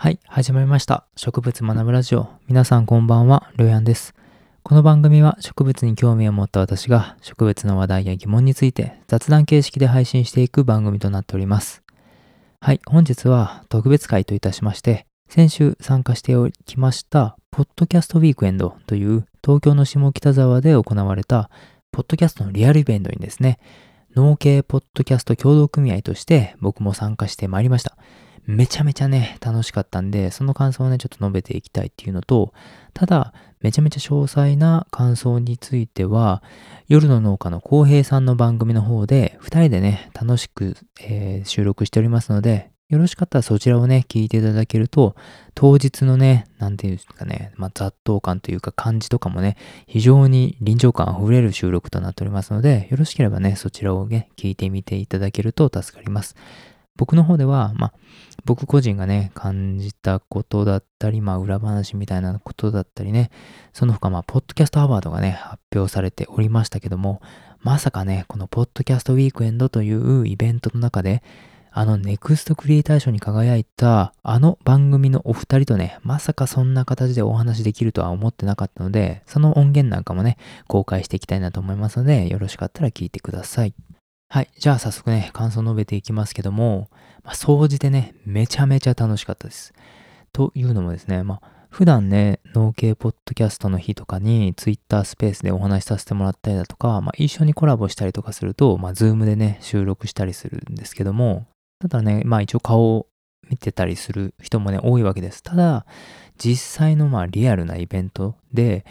はい、始まりました。植物学ぶラジオ。皆さんこんばんは、りょうやんです。この番組は植物に興味を持った私が植物の話題や疑問について雑談形式で配信していく番組となっております。はい、本日は特別会といたしまして、先週参加しておきました、ポッドキャストウィークエンドという東京の下北沢で行われた、ポッドキャストのリアルイベントにですね、農系ポッドキャスト協同組合として僕も参加してまいりました。めちゃめちゃね、楽しかったんで、その感想をね、ちょっと述べていきたいっていうのと、ただ、めちゃめちゃ詳細な感想については、夜の農家の浩平さんの番組の方で、二人でね、楽しく、えー収録しておりますので、よろしかったらそちらをね、聞いていただけると、当日のね、なんていうんですかね、まあ、雑踏感というか感じとかもね、非常に臨場感あふれる収録となっておりますので、よろしければね、そちらをね、聞いてみていただけると助かります。僕の方では、まあ、僕個人がね、感じたことだったり、まあ、裏話みたいなことだったりね、その他、まあ、ポッドキャストアワードがね、発表されておりましたけども、まさかね、このポッドキャストウィークエンドというイベントの中で、あのネクストクリエイター賞に輝いたあの番組のお二人とね、まさかそんな形でお話できるとは思ってなかったので、その音源なんかもね、公開していきたいなと思いますので、よろしかったら聞いてください。はい。じゃあ早速ね、感想述べていきますけども、まあ、総じてね、めちゃめちゃ楽しかったです。というのもですね、まあ、普段ね、農系ポッドキャストの日とかに、ツイッタースペースでお話しさせてもらったりだとか、まあ、一緒にコラボしたりとかすると、まあ、ズームでね、収録したりするんですけども、ただね、まあ一応顔を見てたりする人もね、多いわけです。ただ、実際のまあリアルなイベントで、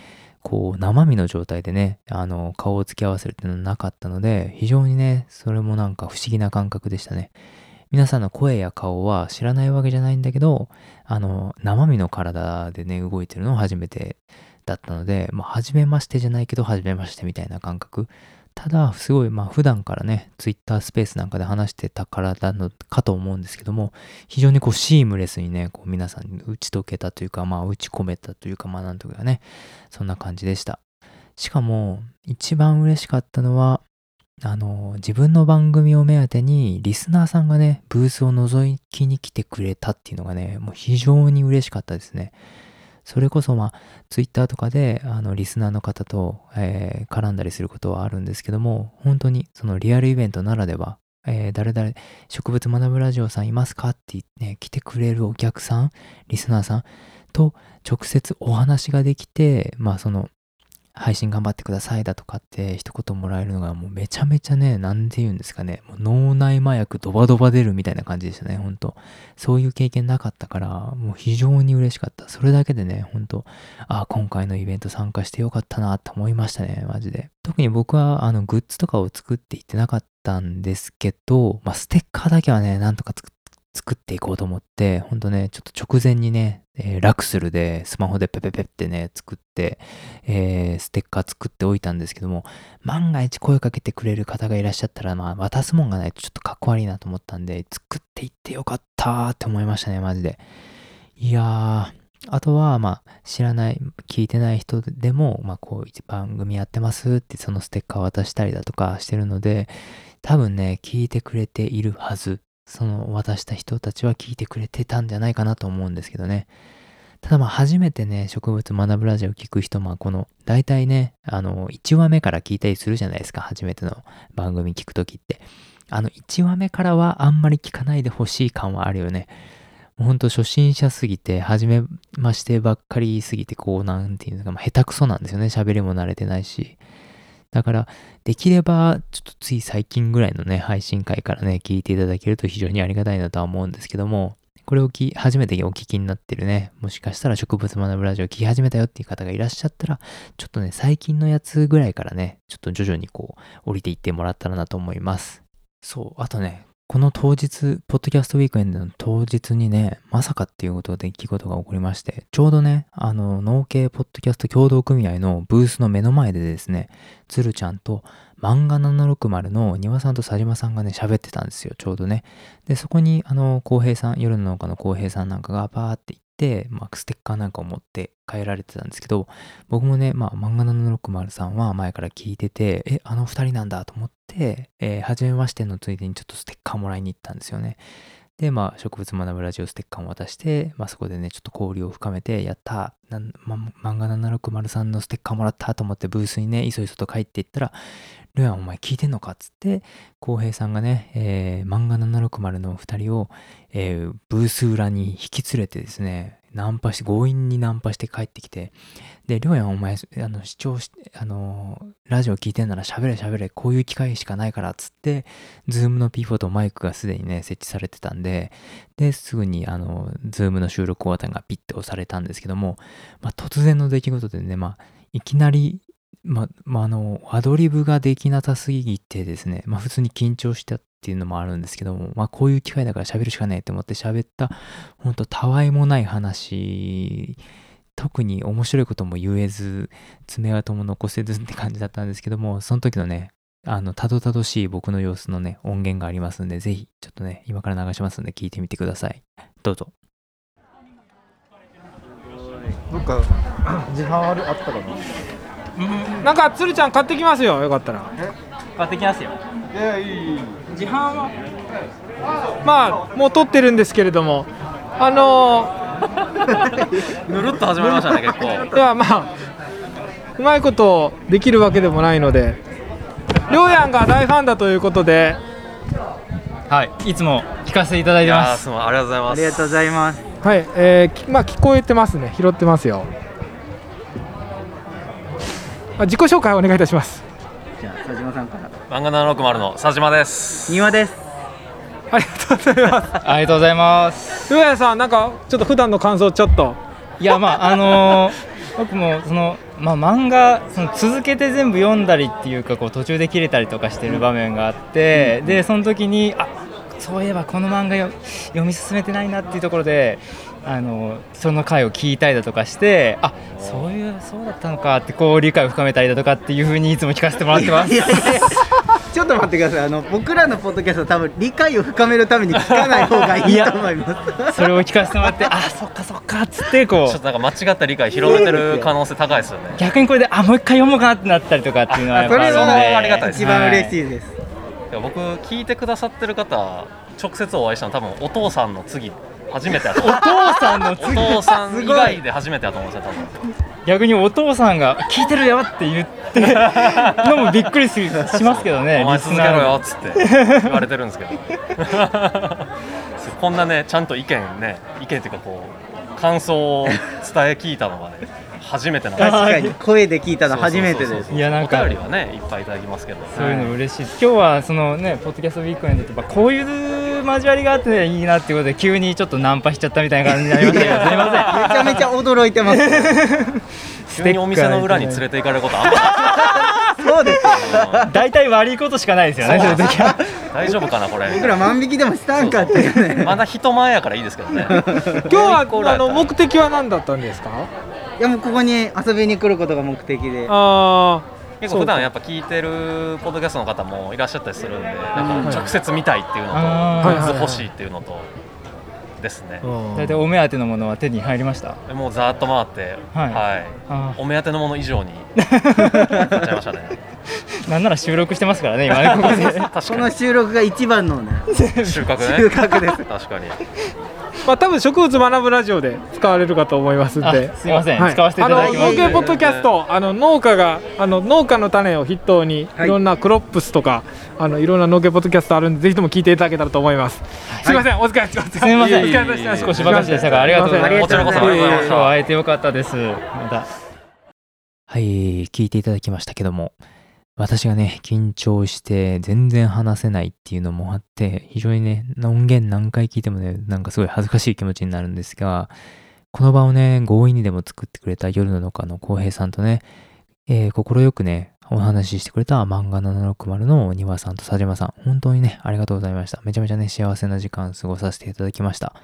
こう生身の状態でね、あの、顔を付き合わせるっていうのはなかったので、非常にね、それもなんか不思議な感覚でしたね。皆さんの声や顔は知らないわけじゃないんだけど、あの、生身の体でね、動いてるのは初めてだったので、まあ、初めましてじゃないけど、初めましてみたいな感覚。ただ、すごい、まあ、普段からね、ツイッタースペースなんかで話してたからなのかと思うんですけども、非常にこう、シームレスにね、こう、皆さんに打ち解けたというか、まあ、打ち込めたというか、まあ、なんとかね、そんな感じでした。しかも、一番嬉しかったのは、あの、自分の番組を目当てに、リスナーさんがね、ブースを覗きに来てくれたっていうのがね、もう非常に嬉しかったですね。それこそ、まあ、ツイッターとかで、あの、リスナーの方と、えー絡んだりすることはあるんですけども、本当に、そのリアルイベントならでは、えー誰々、植物学ぶラジオさんいますかって、ね、来てくれるお客さん、リスナーさんと直接お話ができて、まあ、その、配信頑張ってくださいだとかって一言もらえるのがもうめちゃめちゃね、なんて言うんですかね、もう脳内麻薬ドバドバ出るみたいな感じでしたね、ほんと。そういう経験なかったから、もう非常に嬉しかった。それだけでね、ほんと、ああ今回のイベント参加してよかったなって思いましたね、マジで。特に僕は、あの、グッズとかを作っていってなかったんですけど、まあ、ステッカーだけはね、なんとか作作っていこうと思って、ほんとね、ちょっと直前にね、えーラクスルでスマホでペペペってね、作って、えーステッカー作っておいたんですけども、万が一声かけてくれる方がいらっしゃったら、まあ、渡すもんがないとちょっとかっこ悪いなと思ったんで、作っていってよかったって思いましたね、マジで。いやー、あとは、まあ、知らない、聞いてない人でも、まあ、こういう番組やってますって、そのステッカー渡したりだとかしてるので、多分ね、聞いてくれているはず。その渡した人たちは聞いてくれてたんじゃないかなと思うんですけどね。ただまあ初めてね、植物学ぶラジオを聞く人、まあこの、大体ね、あの、1話目から聞いたりするじゃないですか、初めての番組聞くときって。あの、1話目からはあんまり聞かないでほしい感はあるよね。ほんと初心者すぎて、初めましてばっかりすぎて、こう、なんていうのか、まあ、下手くそなんですよね。喋りも慣れてないし。だから、できれば、ちょっとつい最近ぐらいのね、配信会からね、聞いていただけると非常にありがたいなとは思うんですけども、これをき初めてお聞きになってるね、もしかしたら植物学ぶラジオを聞き始めたよっていう方がいらっしゃったら、ちょっとね、最近のやつぐらいからね、ちょっと徐々にこう、降りていってもらったらなと思います。そう、あとね、この当日、ポッドキャストウィークエンドの当日にね、まさかっていうことで出来事が起こりまして、ちょうどね、あの、農系ポッドキャスト協同組合のブースの目の前でですね、つるちゃんと漫画760の庭さんと佐島さんがね、喋ってたんですよ、ちょうどね。で、そこに、あの、浩平さん、夜の農家の浩平さんなんかがバーって行って、まあ、ステッカーなんかを持って帰られてたんですけど、僕もね、まあ、漫画760さんは前から聞いてて、え、あの二人なんだと思って、えー、初めましてのついでにちょっとステッカーもらいに行ったんですよね。で、まあ、植物学ぶラジオステッカーを渡して、まあ、そこでね、ちょっと交流を深めて、やったなんま、漫画760さんのステッカーもらったと思ってブースにね、いそいそと帰っていったら、ルアンお前聞いてんのかっつって、浩平さんがね、えー、漫画760の2人を、えー、ブース裏に引き連れてですね、ナンパして、強引にナンパして帰ってきて、で、りょうやんお前、あの、視聴し、あの、ラジオ聞いてんなら喋れ喋れ、こういう機会しかないからっつって、 ZOOM の P4 とマイクがすでにね、設置されてたんで、で、すぐに、あの、 ZOOM の収録ボタンがピッて押されたんですけども、まあ、突然の出来事でね、まあ、いきなりま、まあ、の、アドリブができなさすぎてですね、まあ、普通に緊張したっていうのもあるんですけども、まあ、こういう機会だから喋るしかないと思って喋った、ほんとたわいもない話、特に面白いことも言えず、爪痕も残せずって感じだったんですけども、その時のね、あの、たどたどしい僕の様子のね、音源がありますんで、ぜひ、ちょっとね、今から流しますんで、聞いてみてください。どうぞ。どっか、自販あるあったかな？なんか鶴ちゃん買ってきますよ。よかったら。買ってきますよ。いやいい自販は？まあもう取ってるんですけれども。あのー、ぬるっと始まりましたね結構。いやまあうまいことできるわけでもないので。りょうやんが大ファンだということで。はいいつも聞かせていただいてます。ありがとうございます。ありがとうございます。はいえー、まあ聞こえてますね。拾ってますよ。自己紹介お願いいたします。じゃあ佐島さんから漫画760の佐島です。庭です。ありがとうございます。ありがとうございます。上谷さんなんかちょっと普段の感想ちょっと。いやまああのー、僕もそのまあ漫画その続けて全部読んだりっていうかこう途中で切れたりとかしてる場面があって、でその時にあそういえばこの漫画よ読み進めてないなっていうところであのその回を聞いたりだとかしてあそういうそうだったのかってこう理解を深めたりだとかっていうふうにいつも聞かせてもらってます。ちょっと待ってください。あの僕らのポッドキャストは多分理解を深めるために聞かない方がいいと思います。それを聞かせてもらってあそっかそっかっつってこう。ちょっとなんか間違った理解広めてる可能性高いですよね。逆にこれであもう一回読もうかなってなったりとかっていうのはやっぱあるんでありがたいで。す一番嬉しいです、はい、僕聞いてくださってる方直接お会いしたの多分お父さんの次。初めてお父さんの次？お父さん以外で初めてやと思うんですよ多分逆にお父さんが「聞いてるよ」って言って のもびっくりしますけどねお前続けろよっつって言われてるんですけど。こんなねちゃんと意見ね意見っていうかこう感想を伝え聞いたのがね初めてなん確かに声で聞いたの初めてです。いやなんかお便りはねいっぱいいただきますけど。そういうの嬉しいです、今日はそのねポッドキャストウィークエンドとかこういう交わりがあって、いいなっていうことで急にちょっとナンパしちゃったみたいな感じになりましたけどすみませんゃめちゃ驚いてます。急にお店の裏に連れて行かれることあんま。そうです大体悪いことしかないですよね大丈夫かなこれ。僕ら万引きでもしたんかっていうね。まだ人前やからいいですけどね。今日はあの目的は何だったんですか？いやもうここに遊びに来ることが目的で。ああ結構普段やっぱ聞いてるポッドキャストの方もいらっしゃったりするんでなんか直接見たいっていうのとグッズ欲しいっていうのとですね。大体お目当てのものは手に入りました？もうざーっと回ってはい、はい、お目当てのもの以上に。買っちゃいましたね。なんなら収録してますからね今ねここで。この収録が一番のね。収穫ね。収穫です。確かにまあ多分植物学ぶラジオで使われるかと思いますんで。すいません、はい、使わせていただきます。あの農家ポッドキャストあの農家があの農家の種を筆頭にい。ろんなクロップスとか、あのいろんな農家ポッドキャストあるんでぜひとも聞いていただけたらと思います、はい、すみません。お疲れ様ですすみません。お疲れ様でした。少しばかしでしたがありがとうございます。こちらこそありがとうございました今日会えてよかったです。また。はい聞いていただきましたけども私がね、緊張して全然話せないっていうのもあって、非常にね、音源何回聞いてもね、なんかすごい恥ずかしい気持ちになるんですが、この場をね、強引にでも作ってくれた夜の中の浩平さんとね、えー、心くね、お話ししてくれた漫画760の庭さんと佐島さん、本当にね、ありがとうございました。めちゃめちゃね、幸せな時間過ごさせていただきました。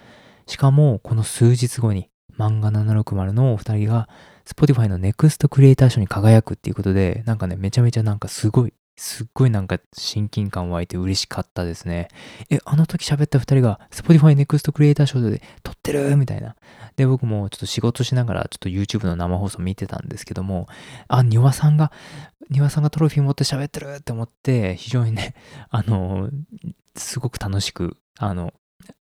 しかも、この数日後に、漫画760のお二人が Spotify の NEXT クリエイター賞に輝くっていうことで、なんかね、めちゃめちゃなんかすごい、すっごいなんか親近感湧いて嬉しかったですね。え、あの時喋った二人が Spotify NEXT クリエイター賞で撮ってるみたいな。で、僕もちょっと仕事しながらちょっと YouTube の生放送見てたんですけども、あ、庭さんが、庭さんがトロフィー持って喋ってるって思って、非常にね、あの、すごく楽しく、あの、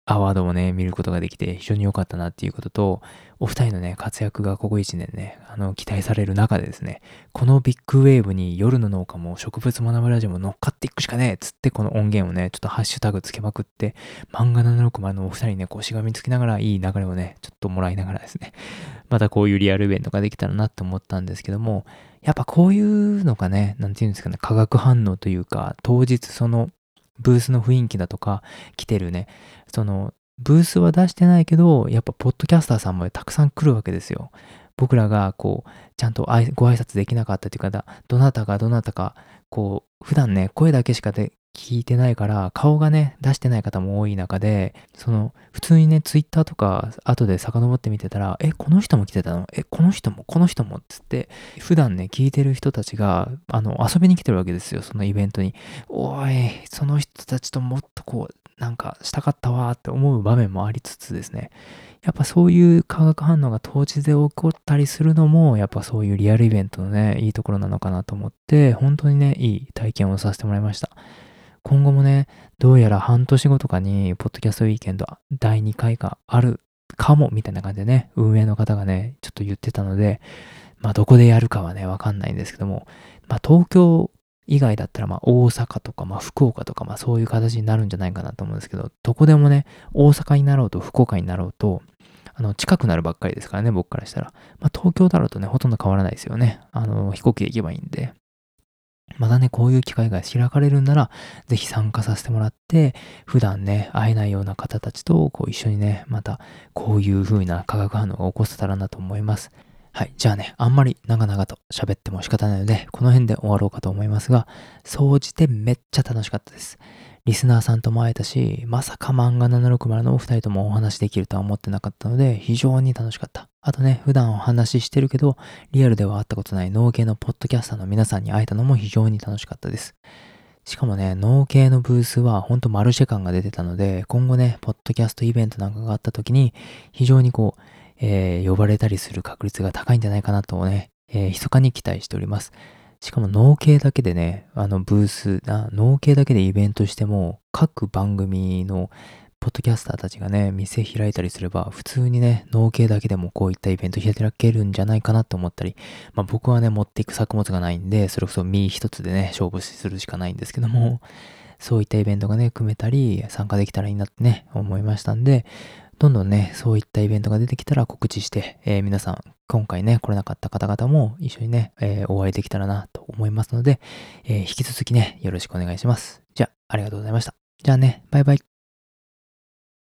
アワードをね、見ることができて非常に良かったなっていうことと、お二人のね、活躍がここ1年ね、あの、期待される中でですね、このビッグウェーブに夜の農家も植物学ぶラジオも乗っかっていくしかねえつってこの音源をね、ちょっとハッシュタグつけまくって、漫画760のお二人にね、こうしがみつきながらいい流れをね、ちょっともらいながらですね、またこういうリアルイベントができたらなって思ったんですけども、やっぱこういうのがね、なんていうんですかね、化学反応というか、当日そのブースの雰囲気だとか、来てるね、その、ブースは出してないけど、やっぱポッドキャスターさんもたくさん来るわけですよ。僕らがこう、ちゃんとご挨拶できなかったというか、どなたがどなたか、こう、普段ね、声だけしかで聞いてないから、顔がね、出してない方も多い中で、その、普通にね、ツイッターとか、後で遡って見てたら、え、この人も来てたの？え、この人も、この人もっ、つって、普段ね、聞いてる人たちが、あの、遊びに来てるわけですよ、そのイベントに。おい、その人たちともっとこう、なんかしたかったわって思う場面もありつつですね、やっぱそういう化学反応が当日で起こったりするのも、やっぱそういうリアルイベントのね、いいところなのかなと思って、本当にね、いい体験をさせてもらいました。今後もね、どうやら半年後とかに、ポッドキャストウィーケンド第2回があるかも、みたいな感じでね、運営の方がね、ちょっと言ってたので、まあ、どこでやるかはね、わかんないんですけども、まあ、東京以外だったら、まあ、大阪とか、まあ、福岡とか、まあ、そういう形になるんじゃないかなと思うんですけど、どこでもね、大阪になろうと福岡になろうと、あの、近くなるばっかりですからね、僕からしたら。まあ、東京だろうとね、ほとんど変わらないですよね。あの、飛行機で行けばいいんで。またね、こういう機会が開かれるんなら、ぜひ参加させてもらって、普段ね、会えないような方たちと、こう一緒にね、また、こういう風な化学反応が起こせたらなと思います。はい。じゃあね、あんまり長々と喋っても仕方ないので、この辺で終わろうかと思いますが、総じてめっちゃ楽しかったです。リスナーさんとも会えたし、まさか漫画760のお二人ともお話できるとは思ってなかったので、非常に楽しかった。あとね、普段お話ししてるけど、リアルでは会ったことない農系のポッドキャスターの皆さんに会えたのも非常に楽しかったです。しかもね、農系のブースはほんとマルシェ感が出てたので、今後ね、ポッドキャストイベントなんかがあった時に、非常にこう、えー、呼ばれたりする確率が高いんじゃないかなとね、えー、密かに期待しております。しかも農系だけでね、あのブース、農系だけでイベントしても、各番組のポッドキャスターたちがね、店開いたりすれば、普通にね、農系だけでもこういったイベント開けるんじゃないかなと思ったり、まあ僕はね、持っていく作物がないんで、それこそ身一つでね、勝負するしかないんですけども、そういったイベントがね、組めたり、参加できたらいいなってね、思いましたんで、どんどんね、そういったイベントが出てきたら告知して、えー、皆さん、今回ね、来れなかった方々も一緒にね、えー、お会いできたらなと思いますので、えー、引き続きね、よろしくお願いします。じゃあ、ありがとうございました。じゃあね、バイバイ。